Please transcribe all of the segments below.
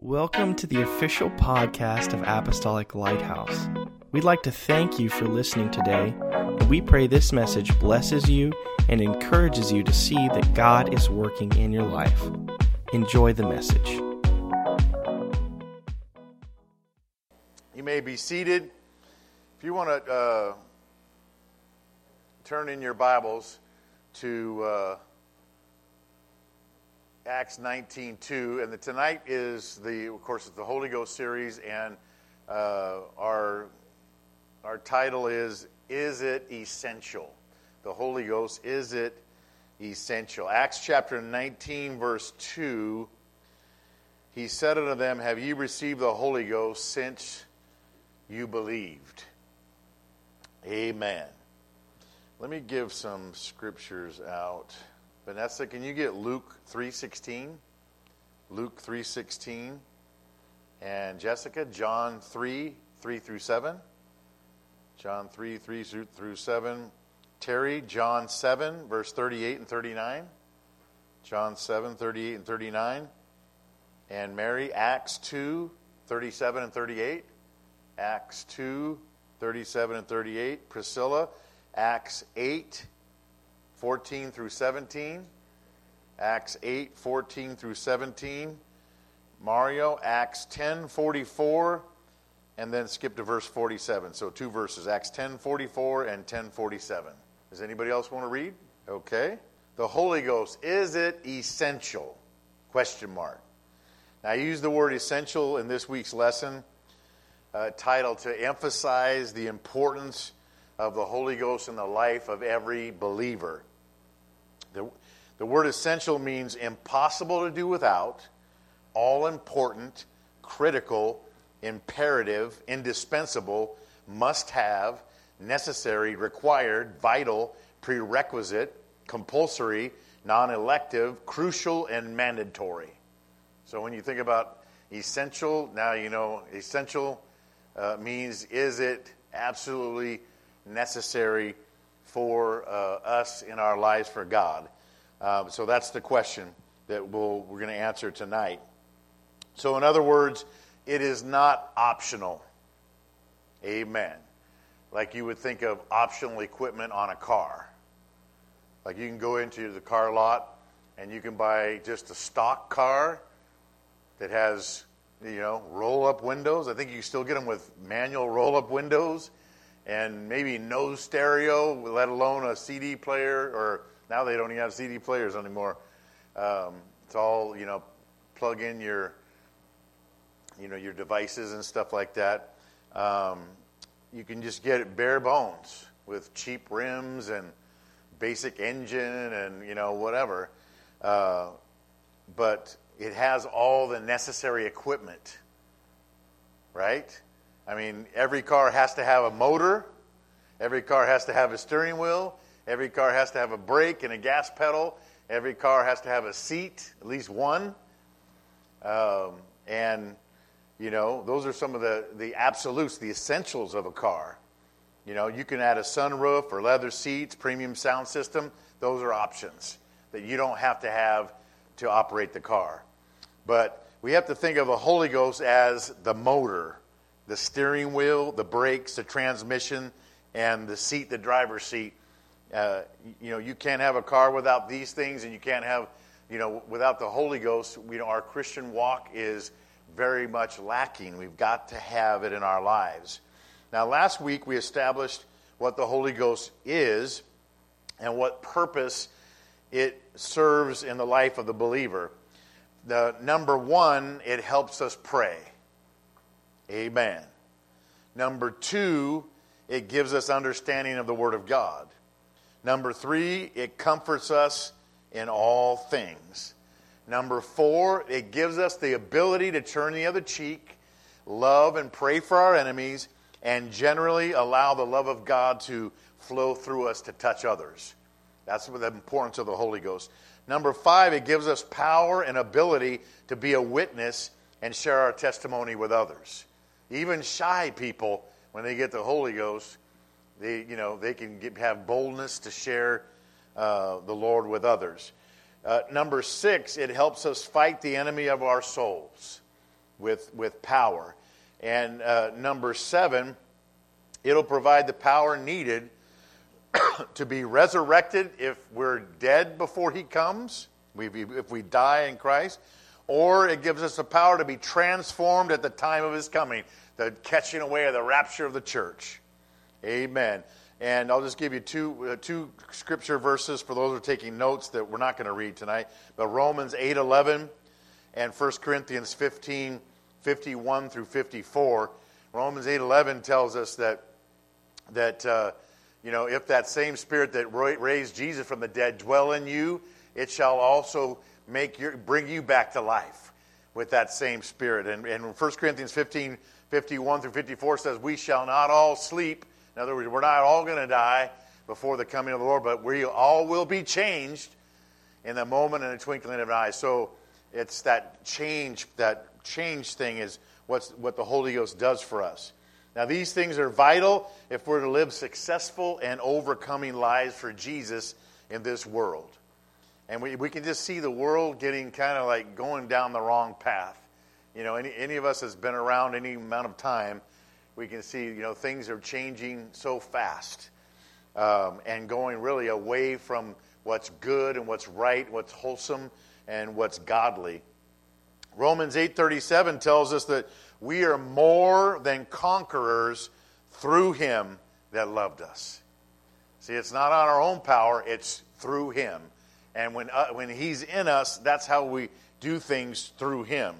Welcome to the official podcast of Apostolic Lighthouse. We'd like to thank you for listening today, and we pray this message blesses you and encourages you to see that God is working in your life. Enjoy the message. You may be seated. If you want to uh, turn in your Bibles to uh, Acts 19:2, and the, tonight is the, of course, it's the Holy Ghost series, and uh, our our title is "Is It Essential?" The Holy Ghost is it essential? Acts chapter 19, verse 2. He said unto them, Have ye received the Holy Ghost since you believed? Amen. Let me give some scriptures out. Vanessa, can you get Luke 3:16? Luke 3:16. And Jessica, John 3, 3 through 7. John 3, 3 through 7. Terry, John 7, verse 38 and 39. John 7, 38 and 39. And Mary, Acts 2, 37 and 38. Acts 2, 37 and 38. Priscilla, Acts 8, 14 through 17. Acts 8, 14 through 17. Mario, Acts 10, 44, and then skip to verse 47. So two verses, Acts 10, 44 and 10, 47. Does anybody else want to read? Okay. The Holy Ghost, is it essential? Question mark. Now, I use the word essential in this week's lesson uh, title to emphasize the importance of the Holy Ghost in the life of every believer. The, the word essential means impossible to do without, all important, critical, imperative, indispensable, must have, necessary, required, vital, prerequisite, compulsory, non elective, crucial, and mandatory. So when you think about essential, now you know essential uh, means is it absolutely necessary for uh, us in our lives for God? Uh, so that's the question that we'll, we're going to answer tonight. So, in other words, it is not optional. Amen. Like you would think of optional equipment on a car. Like you can go into the car lot and you can buy just a stock car that has, you know, roll up windows. I think you still get them with manual roll up windows and maybe no stereo, let alone a CD player. Or now they don't even have CD players anymore. Um, it's all you know, plug in your, you know, your devices and stuff like that. Um, you can just get it bare bones with cheap rims and basic engine and you know whatever. Uh, but it has all the necessary equipment, right? I mean, every car has to have a motor, every car has to have a steering wheel, every car has to have a brake and a gas pedal, every car has to have a seat, at least one. Um, and, you know, those are some of the, the absolutes, the essentials of a car. You know, you can add a sunroof or leather seats, premium sound system. Those are options that you don't have to have to operate the car. But we have to think of the Holy Ghost as the motor the steering wheel, the brakes, the transmission, and the seat, the driver's seat. Uh, you know, you can't have a car without these things, and you can't have, you know, without the Holy Ghost. You know, our Christian walk is very much lacking. We've got to have it in our lives. Now, last week we established what the Holy Ghost is and what purpose it serves in the life of the believer. The number one, it helps us pray. Amen. Number two, it gives us understanding of the Word of God. Number three, it comforts us in all things. Number four, it gives us the ability to turn the other cheek, love and pray for our enemies, and generally allow the love of God to flow through us to touch others. That's the importance of the Holy Ghost. Number five, it gives us power and ability to be a witness and share our testimony with others. Even shy people, when they get the Holy Ghost, they, you know, they can get, have boldness to share uh, the Lord with others. Uh, number six, it helps us fight the enemy of our souls. with, with power. And uh, number seven, it'll provide the power needed to be resurrected if we're dead before he comes, if we die in Christ, or it gives us the power to be transformed at the time of his coming, the catching away of the rapture of the church. Amen. And I'll just give you two, uh, two scripture verses for those who are taking notes that we're not going to read tonight. But Romans 8 11 and 1 Corinthians 15 51 through 54. Romans 8 11 tells us that, that uh, you know, if that same spirit that raised Jesus from the dead dwell in you, it shall also make your, bring you back to life with that same spirit. And, and 1 Corinthians 15 51 through 54 says, We shall not all sleep in other words, we're not all going to die before the coming of the Lord, but we all will be changed in the moment and the twinkling of an eye. So it's that change, that change thing is what's, what the Holy Ghost does for us. Now, these things are vital if we're to live successful and overcoming lives for Jesus in this world. And we, we can just see the world getting kind of like going down the wrong path. You know, any, any of us has been around any amount of time we can see, you know, things are changing so fast um, and going really away from what's good and what's right, what's wholesome, and what's godly. Romans 8:37 tells us that we are more than conquerors through him that loved us. See, it's not on our own power, it's through him. And when, uh, when he's in us, that's how we do things through him.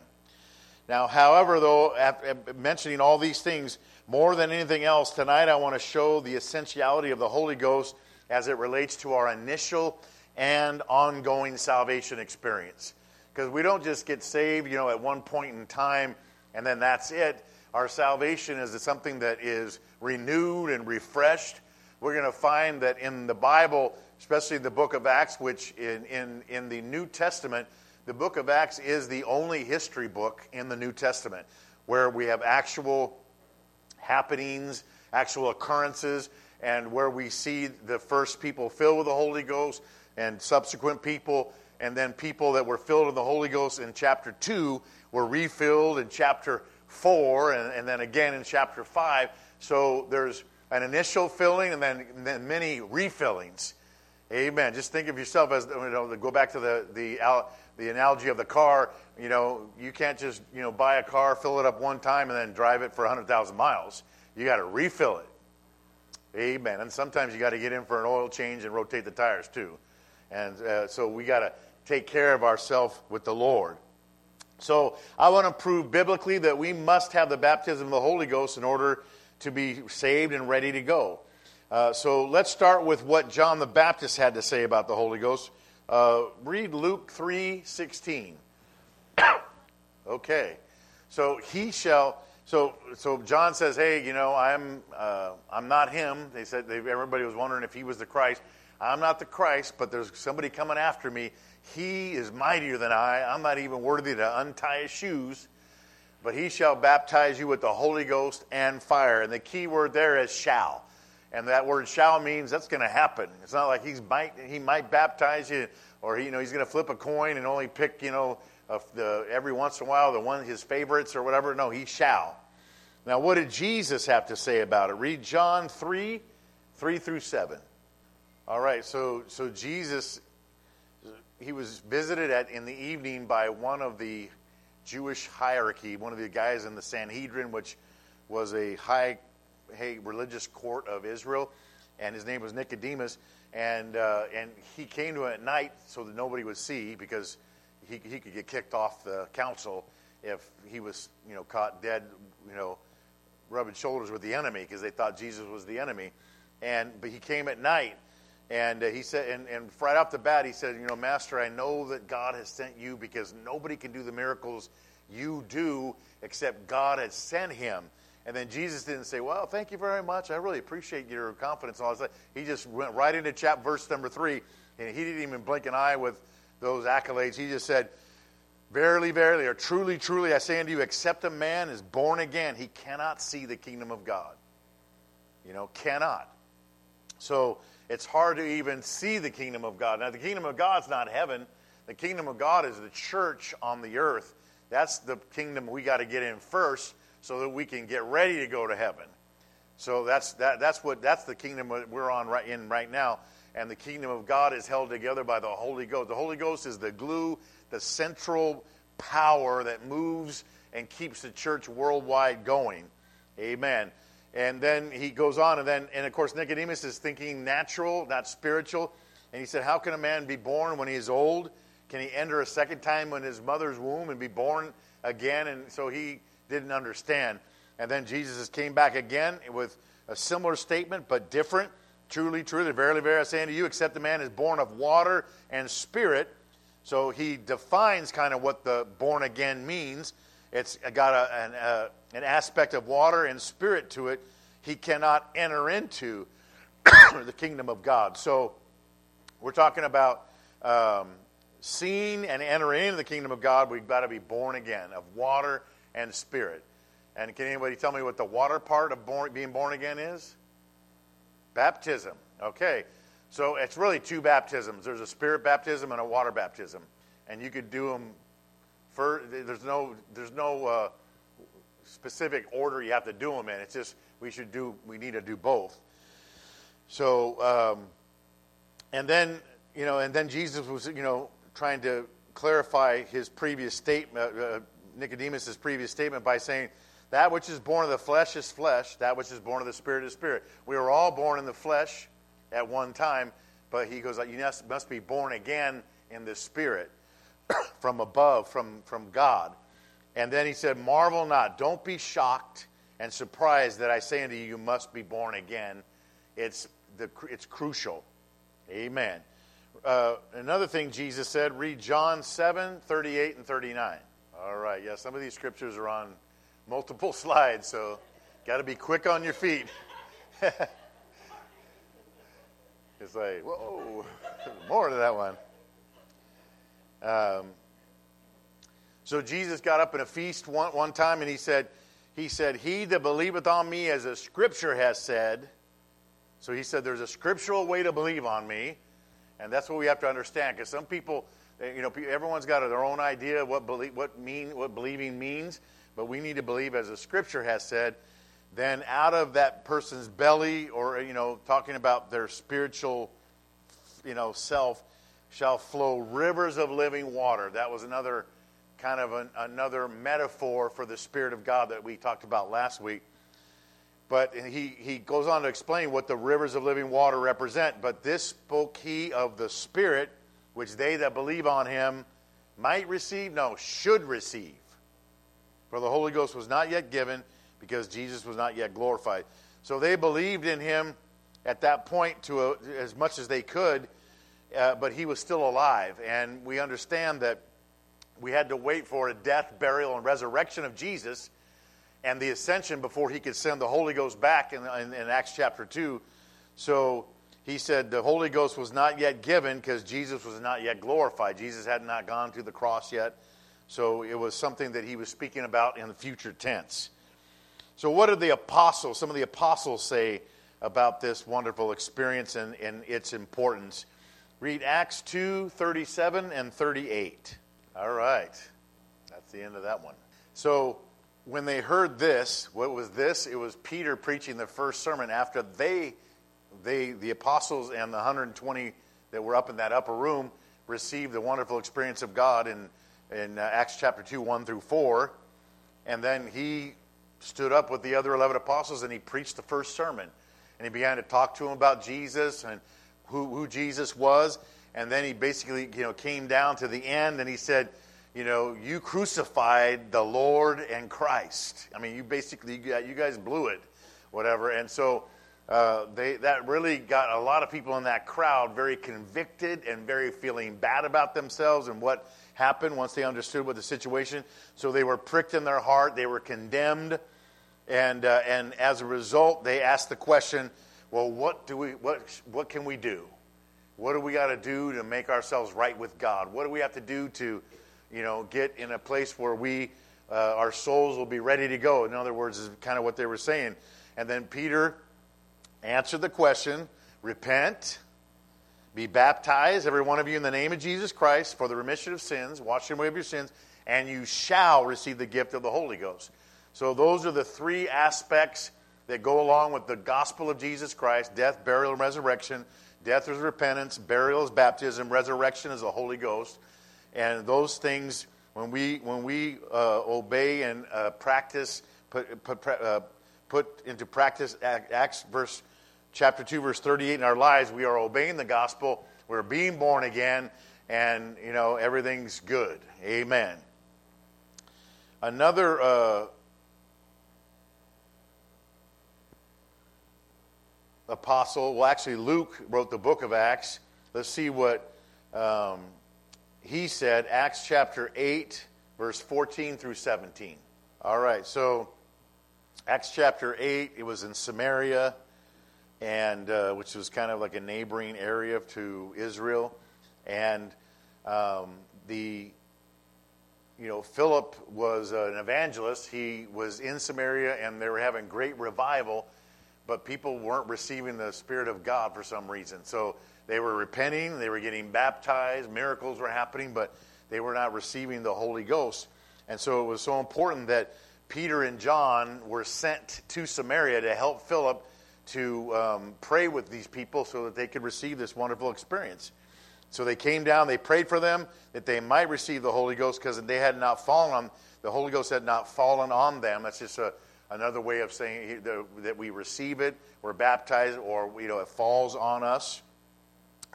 Now, however, though, mentioning all these things, more than anything else, tonight I want to show the essentiality of the Holy Ghost as it relates to our initial and ongoing salvation experience. Because we don't just get saved, you know, at one point in time and then that's it. Our salvation is something that is renewed and refreshed. We're going to find that in the Bible, especially the book of Acts, which in, in, in the New Testament, the book of Acts is the only history book in the New Testament where we have actual happenings, actual occurrences, and where we see the first people filled with the Holy Ghost and subsequent people, and then people that were filled with the Holy Ghost in chapter 2 were refilled in chapter 4 and, and then again in chapter 5. So there's an initial filling and then, and then many refillings. Amen. Just think of yourself as, you know, go back to the, the the analogy of the car, you know, you can't just, you know, buy a car, fill it up one time, and then drive it for 100,000 miles. You got to refill it. Amen. And sometimes you got to get in for an oil change and rotate the tires too. And uh, so we got to take care of ourselves with the Lord. So I want to prove biblically that we must have the baptism of the Holy Ghost in order to be saved and ready to go. Uh, so let's start with what John the Baptist had to say about the Holy Ghost. Uh, read Luke 3 16. okay. So he shall. So, so John says, "Hey, you know, I'm uh, I'm not him." They said they, everybody was wondering if he was the Christ. I'm not the Christ, but there's somebody coming after me. He is mightier than I. I'm not even worthy to untie his shoes. But he shall baptize you with the Holy Ghost and fire. And the key word there is shall. And that word shall means that's going to happen. It's not like he's might, he might baptize you or he, you know, he's going to flip a coin and only pick, you know, the, every once in a while the one his favorites or whatever. No, he shall. Now, what did Jesus have to say about it? Read John 3 3 through 7. All right, so, so Jesus, he was visited at, in the evening by one of the Jewish hierarchy, one of the guys in the Sanhedrin, which was a high hey, religious court of Israel, and his name was Nicodemus, and uh, and he came to him at night so that nobody would see because he he could get kicked off the council if he was you know caught dead you know rubbing shoulders with the enemy because they thought Jesus was the enemy, and but he came at night. And uh, he said, and, and right off the bat, he said, You know, Master, I know that God has sent you because nobody can do the miracles you do except God has sent him. And then Jesus didn't say, Well, thank you very much. I really appreciate your confidence. all that. He just went right into chapter verse number three, and he didn't even blink an eye with those accolades. He just said, Verily, verily, or truly, truly, I say unto you, except a man is born again, he cannot see the kingdom of God. You know, cannot. So it's hard to even see the kingdom of God. Now, the kingdom of God's not heaven. The kingdom of God is the church on the earth That's the kingdom we got to get in first so that we can get ready to go to heaven. So that's that, that's what that's the kingdom we're on right in right now. And the kingdom of God is held together by the Holy Ghost. The Holy Ghost is the glue, the central power that moves and keeps the church worldwide going. Amen. And then he goes on, and then, and of course, Nicodemus is thinking natural, not spiritual. And he said, How can a man be born when he is old? Can he enter a second time in his mother's womb and be born again? And so he didn't understand. And then Jesus came back again with a similar statement, but different. Truly, truly, verily, verily, I say unto you, except the man is born of water and spirit. So he defines kind of what the born again means. It's got a, an, a, an aspect of water and spirit to it. He cannot enter into the kingdom of God. So we're talking about um, seeing and entering into the kingdom of God. We've got to be born again of water and spirit. And can anybody tell me what the water part of born, being born again is? Baptism. Okay. So it's really two baptisms. There's a spirit baptism and a water baptism, and you could do them. For there's no there's no uh, specific order you have to do them in. It's just we should do we need to do both. So um, and then you know and then Jesus was you know trying to clarify his previous statement, uh, Nicodemus's previous statement by saying that which is born of the flesh is flesh, that which is born of the spirit is spirit. We were all born in the flesh at one time, but he goes, You must be born again in the spirit from above, from, from God. And then he said, Marvel not, don't be shocked and surprised that I say unto you, you must be born again. It's, the, it's crucial. Amen. Uh, another thing Jesus said, read John 7 38 and 39. All right, yeah, some of these scriptures are on multiple slides, so got to be quick on your feet. it's like, whoa, more to that one. Um, so Jesus got up in a feast one, one time and he said, he said, He that believeth on me, as the scripture has said. So he said, There's a scriptural way to believe on me. And that's what we have to understand. Because some people, Uh, you know, everyone's got their own idea what, believe, what, mean, what believing means but we need to believe, as the scripture has said, then out of that person's belly, or, you know, talking about their spiritual, you know, self, shall flow rivers of living water. That was another kind of an, another metaphor for the Spirit of God that we talked about last week. But he, he goes on to explain what the rivers of living water represent. But this spoke he of the Spirit, which they that believe on him might receive, no, should receive. For the Holy Ghost was not yet given because Jesus was not yet glorified. So they believed in him at that point to a, as much as they could, uh, but he was still alive. And we understand that we had to wait for a death, burial, and resurrection of Jesus and the ascension before he could send the Holy Ghost back in, in, in Acts chapter 2. So he said the Holy Ghost was not yet given because Jesus was not yet glorified. Jesus had not gone to the cross yet. So it was something that he was speaking about in the future tense. So, what did the apostles, some of the apostles, say about this wonderful experience and, and its importance? Read Acts 2 37 and 38. All right. That's the end of that one. So, when they heard this, what was this? It was Peter preaching the first sermon after they, they the apostles and the 120 that were up in that upper room, received the wonderful experience of God and in uh, Acts chapter 2, 1 through 4. And then he stood up with the other 11 apostles and he preached the first sermon. And he began to talk to them about Jesus and who, who Jesus was. And then he basically you know, came down to the end and he said, you know, you crucified the Lord and Christ. I mean, you basically, you guys blew it, whatever. And so uh, they, that really got a lot of people in that crowd very convicted and very feeling bad about themselves and what happened once they understood what the situation. So they were pricked in their heart. They were condemned, and uh, and as a result, they asked the question, "Well, what do we what what can we do? What do we got to do to make ourselves right with God? What do we have to do to, you know, get in a place where we uh, our souls will be ready to go?" In other words, is kind of what they were saying. And then Peter answered the question: Repent be baptized, every one of you, in the name of Jesus Christ for the remission of sins, washing away of your sins, and you shall receive the gift of the Holy Ghost. So, those are the three aspects that go along with the gospel of Jesus Christ death, burial, and resurrection. Death is repentance, burial is baptism, resurrection is the Holy Ghost. And those things, when we, when we uh, obey and uh, practice, put, put, uh, put into practice Acts verse chapter 2 verse 38 in our lives we are obeying the gospel. We're being born again and you know everything's good. Amen. Another uh, apostle well actually luke wrote the book of acts. Let's see what um, he said. Acts chapter 8 verse 14 through 17 all right so Acts chapter 8, it was in Samaria, and uh, which was kind of like a neighboring area to Israel. And um, the, you know, Philip was an evangelist. He was in Samaria, and they were having great revival, but people weren't receiving the Spirit of God for some reason. So they were repenting, they were getting baptized, miracles were happening, but they were not receiving the Holy Ghost. And so it was so important that Peter and John were sent to Samaria to help Philip to um, pray with these people so that they could receive this wonderful experience. So they came down, they prayed for them that they might receive the Holy Ghost because they had not fallen on the Holy Ghost had not fallen on them. That's just a, another way of saying that we receive it, we're baptized, or you know it falls on us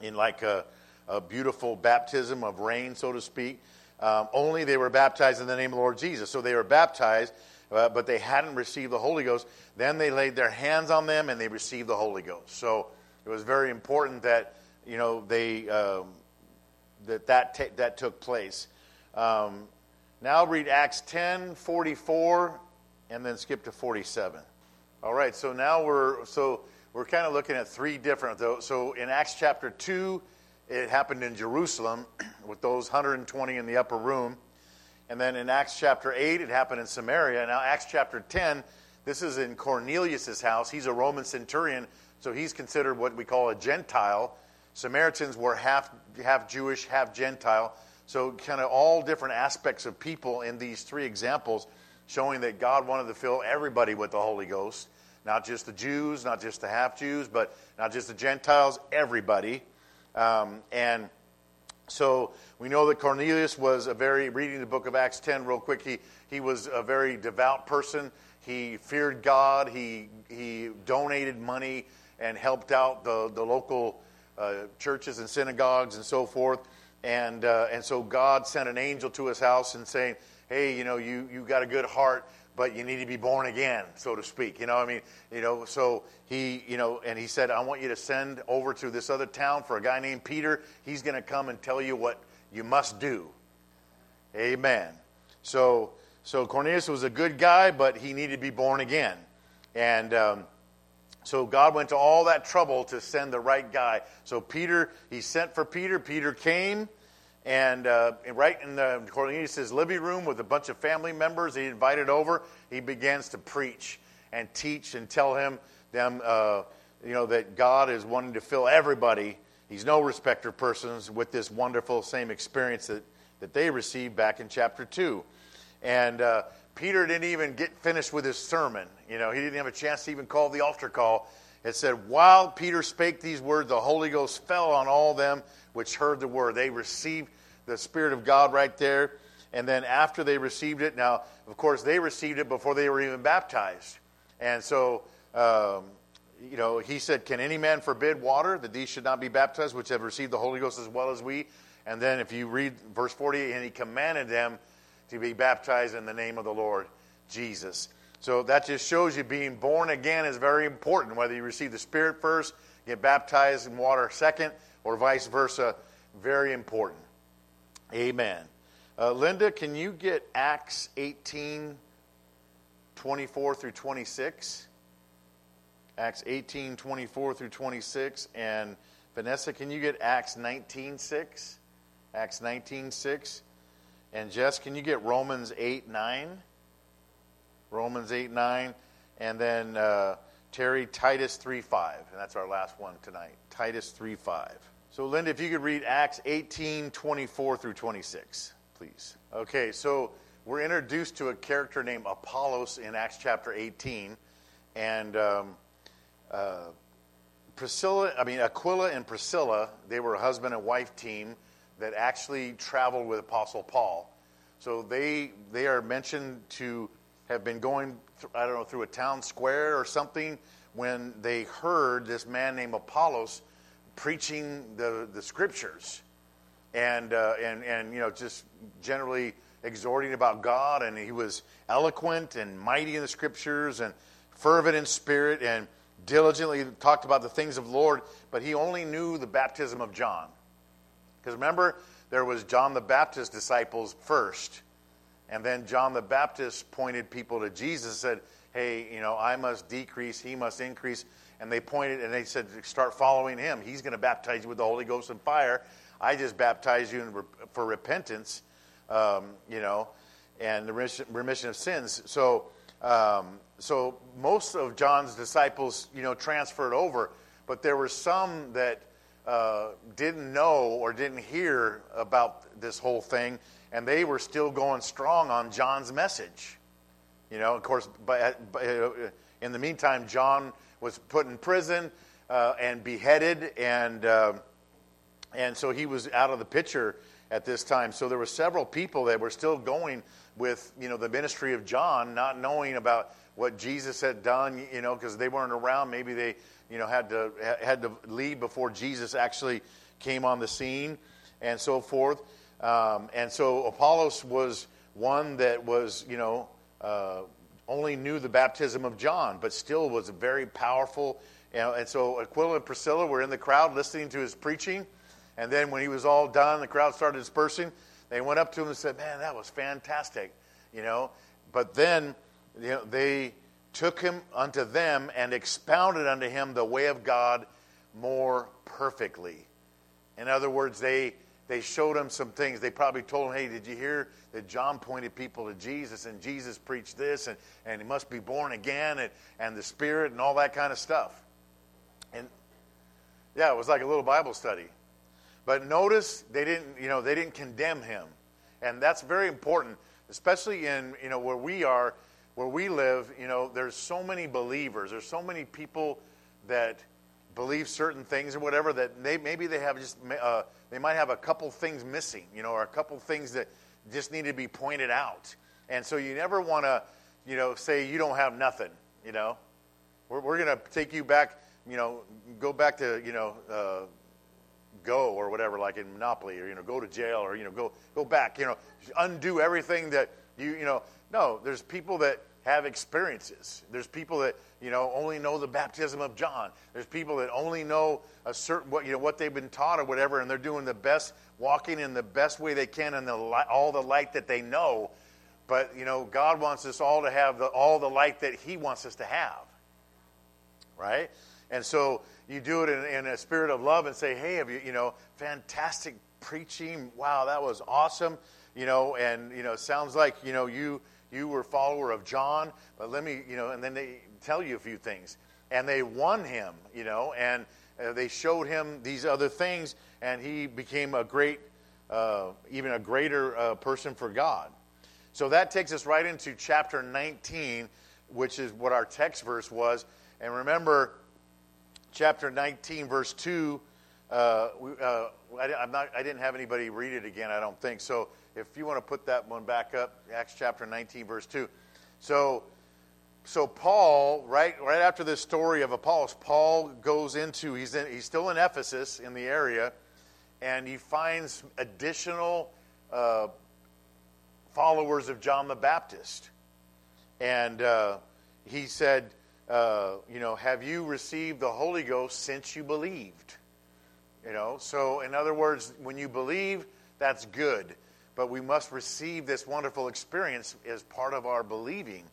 in like a, a beautiful baptism of rain, so to speak. Um, only they were baptized in the name of the Lord Jesus. So they were baptized, uh, but they hadn't received the Holy Ghost. Then they laid their hands on them and they received the Holy Ghost. So it was very important that you know they um, that that, t- that took place. Um, now read Acts 10, 44, and then skip to 47. All right, so now we're so we're kind of looking at three different. though. So in Acts chapter 2, it happened in Jerusalem with those 120 in the upper room. And then in Acts chapter 8, it happened in Samaria. Now, Acts chapter 10, this is in Cornelius' house. He's a Roman centurion, so he's considered what we call a Gentile. Samaritans were half, half Jewish, half Gentile. So, kind of all different aspects of people in these three examples, showing that God wanted to fill everybody with the Holy Ghost. Not just the Jews, not just the half Jews, but not just the Gentiles, everybody. Um, and so we know that Cornelius was a very, reading the book of Acts 10 real quick, he, he was a very devout person. He feared God. He, he donated money and helped out the, the local uh, churches and synagogues and so forth. And, uh, and so God sent an angel to his house and saying, hey, you know, you, you got a good heart but you need to be born again, so to speak. You know, I mean, you know, so he, you know, and he said, I want you to send over to this other town for a guy named Peter. He's going to come and tell you what you must do. Amen. So, so Cornelius was a good guy, but he needed to be born again. And um, so God went to all that trouble to send the right guy. So Peter, he sent for Peter. Peter came. And uh, right in the Cornelius' living room with a bunch of family members he invited over, he begins to preach and teach and tell him them, uh, you know, that God is wanting to fill everybody. He's no respecter of persons with this wonderful same experience that, that they received back in chapter 2. And uh, Peter didn't even get finished with his sermon. You know, he didn't have a chance to even call the altar call. It said, While Peter spake these words, the Holy Ghost fell on all them which heard the word. They received the Spirit of God right there. And then after they received it, now, of course, they received it before they were even baptized. And so, um, you know, he said, Can any man forbid water that these should not be baptized, which have received the Holy Ghost as well as we? And then if you read verse 40, and he commanded them to be baptized in the name of the Lord Jesus. So that just shows you being born again is very important, whether you receive the Spirit first, get baptized in water second, or vice versa. Very important. Amen. Uh, Linda, can you get Acts 18, 24 through 26? Acts 18, 24 through 26. And Vanessa, can you get Acts 19, 6? Acts 19, 6. And Jess, can you get Romans 8, 9? Romans 8, 9. And then uh, Terry, Titus 3, 5. And that's our last one tonight. Titus 3, 5. So, Linda, if you could read Acts 18, 24 through 26. please. Okay, so we're introduced to a character named Apollos in Acts chapter 18. And um, uh, Priscilla, I mean, Aquila and Priscilla, they were a husband and wife team that actually traveled with Apostle Paul. So they, they are mentioned to have been going, th- I don't know, through a town square or something when they heard this man named Apollos preaching the, the scriptures and, uh, and, and, you know, just generally exhorting about God. And he was eloquent and mighty in the scriptures and fervent in spirit and diligently talked about the things of the Lord, but he only knew the baptism of John. Because remember, there was John the Baptist disciples first, and then John the Baptist pointed people to Jesus and said, Hey, you know, I must decrease, he must increase. And they pointed and they said, Start following him. He's going to baptize you with the Holy Ghost and fire. I just baptize you for repentance, um, you know, and the remission of sins. So, um, so most of John's disciples, you know, transferred over, but there were some that uh, didn't know or didn't hear about this whole thing, and they were still going strong on John's message. You know, of course, but, uh, in the meantime, John was put in prison uh, and beheaded, and uh, and so he was out of the picture at this time. So there were several people that were still going with you know the ministry of John, not knowing about what Jesus had done, you know, because they weren't around. Maybe they you know had to had to leave before Jesus actually came on the scene, and so forth. Um, and so Apollos was one that was you know uh, only knew the baptism of John, but still was very powerful. And so Aquila and Priscilla were in the crowd listening to his preaching. And then when he was all done, the crowd started dispersing. They went up to him and said, Man, that was fantastic, you know. But then you know, they took him unto them and expounded unto him the way of God more perfectly. In other words, they, they showed him some things. They probably told him, hey, did you hear that John pointed people to Jesus and Jesus preached this and, and he must be born again and, and the Spirit and all that kind of stuff? And yeah, it was like a little Bible study. But notice they didn't, you know, they didn't condemn him. And that's very important, especially in, you know, where we are, where we live, you know, there's so many believers. There's so many people that believe certain things or whatever that they maybe they have just uh, they might have a couple things missing, you know, or a couple things that just need to be pointed out. And so you never want to, you know, say you don't have nothing, you know. We're, we're going to take you back, you know, go back to, you know, uh, go or whatever, like in Monopoly, or you know, go to jail, or you know, go go back, you know, undo everything that you you know. No, there's people that have experiences. There's people that you know only know the baptism of John. There's people that only know a certain what you know what they've been taught or whatever, and they're doing the best, walking in the best way they can in the light, all the light that they know. But you know, God wants us all to have the, all the light that He wants us to have, right? And so you do it in, in a spirit of love and say, hey, have you, you know, fantastic preaching. Wow, that was awesome. You know, and, you know, sounds like, you know, you, you were a follower of John, but let me, you know, and then they tell you a few things. And they won him, you know, and uh, they showed him these other things, and he became a great, uh, even a greater uh, person for God. So that takes us right into chapter 19, which is what our text verse was. And remember, chapter 19, verse 2. Uh, uh, I, I'm not, I didn't have anybody read it again, I don't think. So if you want to put that one back up, Acts chapter 19, verse 2. So, so Paul, right, right after this story of Apollos, Paul goes into, he's, in, he's still in Ephesus in the area, and he finds additional uh, followers of John the Baptist. And uh, he said, uh, you know, have you received the Holy Ghost since you believed? You know, so in other words, when you believe, that's good. But we must receive this wonderful experience as part of our believing.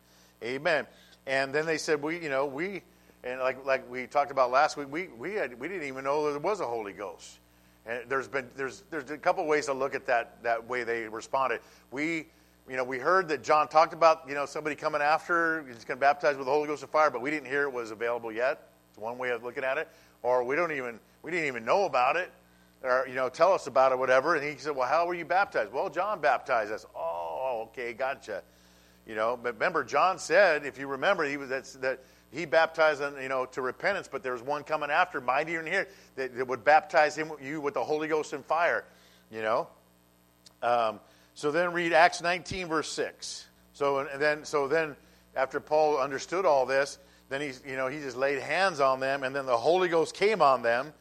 Amen. And then they said, we, you know, we, and like, like we talked about last week, we, we, had, we didn't even know there was a Holy Ghost. And there's been, there's, there's a couple ways to look at that, that way they responded. We, you know, we heard that John talked about, you know, somebody coming after, he's going to baptize with the Holy Ghost of fire, but we didn't hear it was available yet. It's one way of looking at it. Or we don't even, we didn't even know about it. Or, you know, tell us about it, whatever. And he said, well, how were you baptized? Well, John baptized us. Oh, okay, gotcha. You know, but remember, John said, if you remember, he was that he baptized, them, you know, to repentance, but there was one coming after, mightier than here, that, that would baptize him, you with the Holy Ghost and fire. You know. Um, so then read Acts 19, verse 6. So and then, so then, after Paul understood all this, then he, you know, he just laid hands on them, and then the Holy Ghost came on them,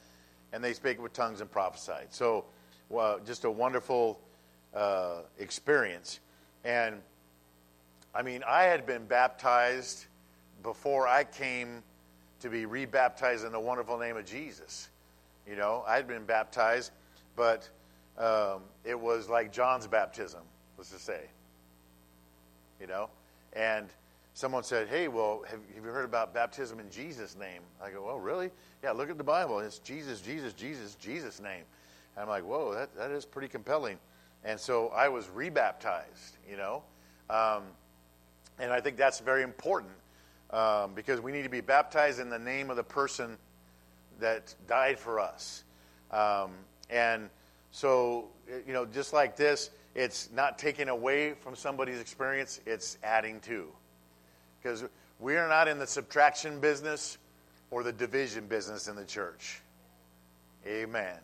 and they spake with tongues and prophesied. So, well, just a wonderful uh, experience. And I mean, I had been baptized before I came to be rebaptized in the wonderful name of Jesus. You know, I had been baptized, but um, it was like John's baptism, let's just say. You know, and someone said, "Hey, well, have, have, you heard about baptism in Jesus' name?" I go, "Well, really? Yeah. Look at the Bible. It's Jesus, Jesus, Jesus, Jesus' name." And I'm like, "Whoa, that that is pretty compelling." And so I was rebaptized. You know, um, and I think that's very important um, because we need to be baptized in the name of the person that died for us. Um, and so, you know, just like this, it's not taking away from somebody's experience, it's adding to. Because we are not in the subtraction business or the division business in the church. Amen.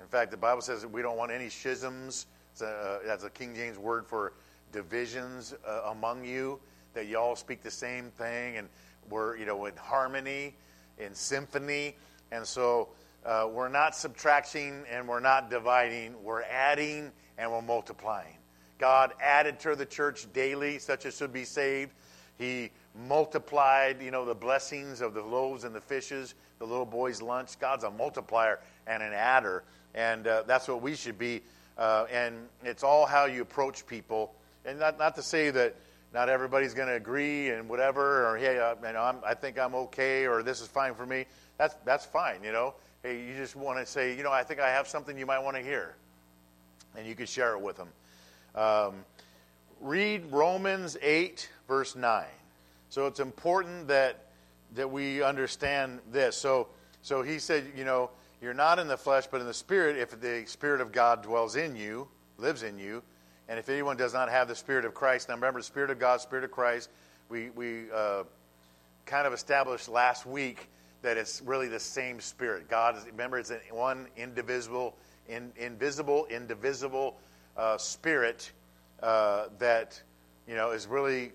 In fact, the Bible says that we don't want any schisms. Uh, that's a King James word for divisions uh, among you, that you all speak the same thing and we're, you know, in harmony, in symphony. And so uh, we're not subtracting and we're not dividing, we're adding and we're multiplying. God added to the church daily, such as should be saved. He multiplied, you know, the blessings of the loaves and the fishes, the little boy's lunch. God's a multiplier and an adder, and uh, that's what we should be. Uh, and it's all how you approach people, and not not to say that not everybody's going to agree and whatever, or hey, uh, you know, I'm, I think I'm okay, or this is fine for me. That's that's fine, you know. Hey, you just want to say, you know, I think I have something you might want to hear, and you can share it with them. Um, read Romans 8, verse 9. So it's important that that we understand this. So so he said, you know, you're not in the flesh, but in the spirit. If the spirit of God dwells in you, lives in you, and if anyone does not have the spirit of Christ, now remember, the spirit of God, spirit of Christ. We we uh, kind of established last week that it's really the same spirit. God is, remember, it's one indivisible, in, invisible, indivisible uh, spirit uh, that you know is really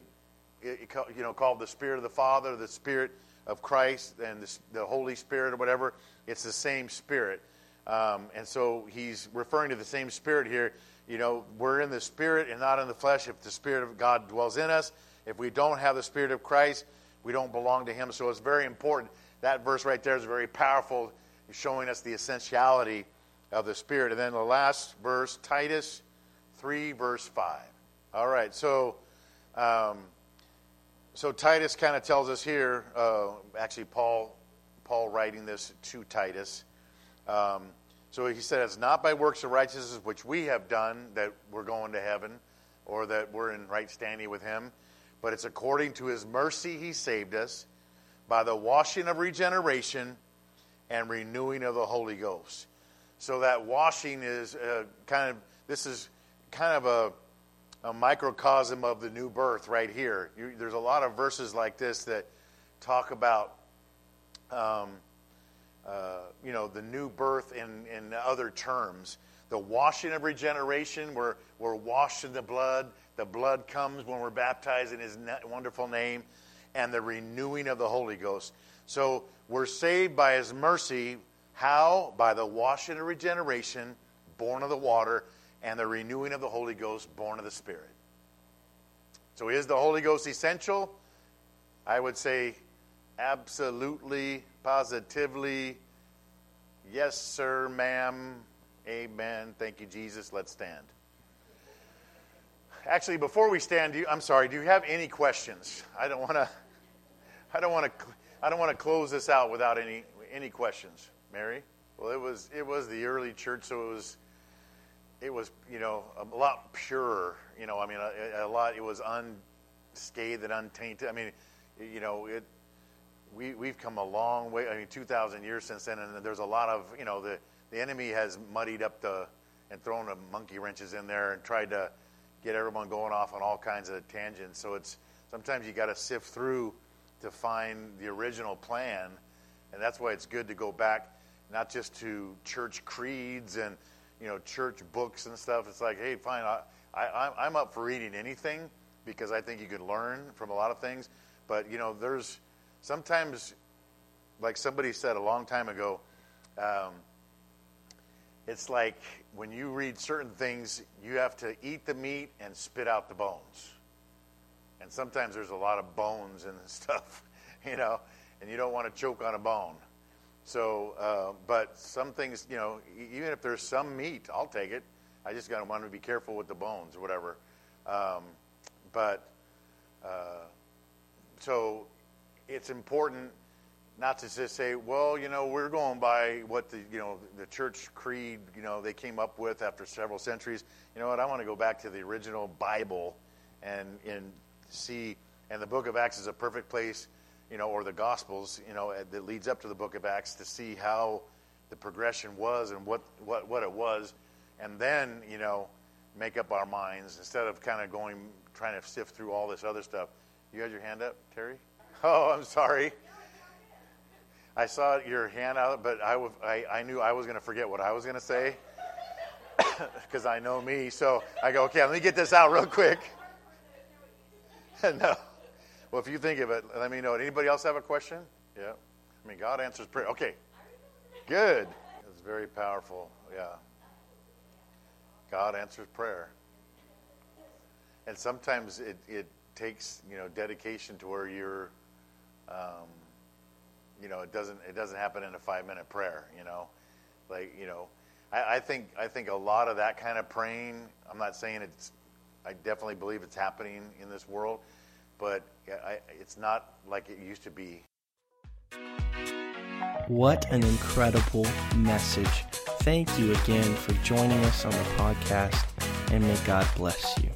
you know called the Spirit of the Father, the Spirit of Christ, and the, the Holy Spirit or whatever. It's the same Spirit, um, and so he's referring to the same Spirit here. You know, we're in the Spirit and not in the flesh. If the Spirit of God dwells in us, if we don't have the Spirit of Christ, we don't belong to Him. So it's very important that verse right there is very powerful, showing us the essentiality of the Spirit. And then the last verse, Titus 3, verse 5. All right, so um, so Titus kind of tells us here, uh, actually, Paul, Paul writing this to Titus. Um, so he said, It's not by works of righteousness which we have done that we're going to heaven or that we're in right standing with him, but it's according to his mercy he saved us by the washing of regeneration and renewing of the Holy Ghost. So that washing is uh, kind of, this is kind of a, a microcosm of the new birth right here. You, there's a lot of verses like this that talk about, um, uh, you know, the new birth in, in other terms. The washing of regeneration, we're, we're washed in the blood. The blood comes when we're baptized in His wonderful name and the renewing of the Holy Ghost. So we're saved by His mercy. How? By the washing of regeneration, born of the water, and the renewing of the Holy Ghost, born of the Spirit. So is the Holy Ghost essential? I would say absolutely, positively, yes, sir, ma'am, amen. Thank you, Jesus. Let's stand. Actually, before we stand, you, I'm sorry. Do you have any questions? I don't want to. I don't want to. I don't want to close this out without any any questions. Mary. Well, it was it was the early church, so it was it was you know a lot purer. You know, I mean, a, a lot. It was unscathed and untainted. I mean, you know, it. We we've come a long way. I mean, two thousand years since then, and there's a lot of you know the the enemy has muddied up the and thrown the monkey wrenches in there and tried to get everyone going off on all kinds of tangents. So it's sometimes you got to sift through to find the original plan, and that's why it's good to go back not just to church creeds and you know church books and stuff. It's like, hey, fine, I, I, I'm up for reading anything because I think you can learn from a lot of things. But you know, there's sometimes, like somebody said a long time ago, um, it's like when you read certain things, you have to eat the meat and spit out the bones. And sometimes there's a lot of bones and stuff, you know, and you don't want to choke on a bone. So, uh, but some things, you know, even if there's some meat, I'll take it. I just got to want to be careful with the bones or whatever. Um, but uh, so it's important not to just say, well, you know, we're going by what the you know the church creed you know they came up with after several centuries. You know what? I want to go back to the original Bible and and see. And the Book of Acts is a perfect place, you know, or the Gospels, you know, that leads up to the Book of Acts to see how the progression was and what what what it was, and then you know make up our minds instead of kind of going trying to sift through all this other stuff. You had your hand up, Terry? Oh, I'm sorry. I saw your hand out, but I, I, I knew I was going to forget what I was going to say because I know me. So I go, okay, let me get this out real quick. no. Well, if you think of it, let me know. Anybody else have a question? Yeah. I mean, God answers prayer. Okay. Good. It's very powerful. Yeah. God answers prayer. And sometimes it, it takes, you know, dedication to where you're, um, you know, it doesn't it doesn't happen in a five minute prayer. You know, like you know, I, I think I think a lot of that kind of praying. I'm not saying it's. I definitely believe it's happening in this world, but I, it's not like it used to be. What an incredible message. Thank you again for joining us on the podcast, and may God bless you.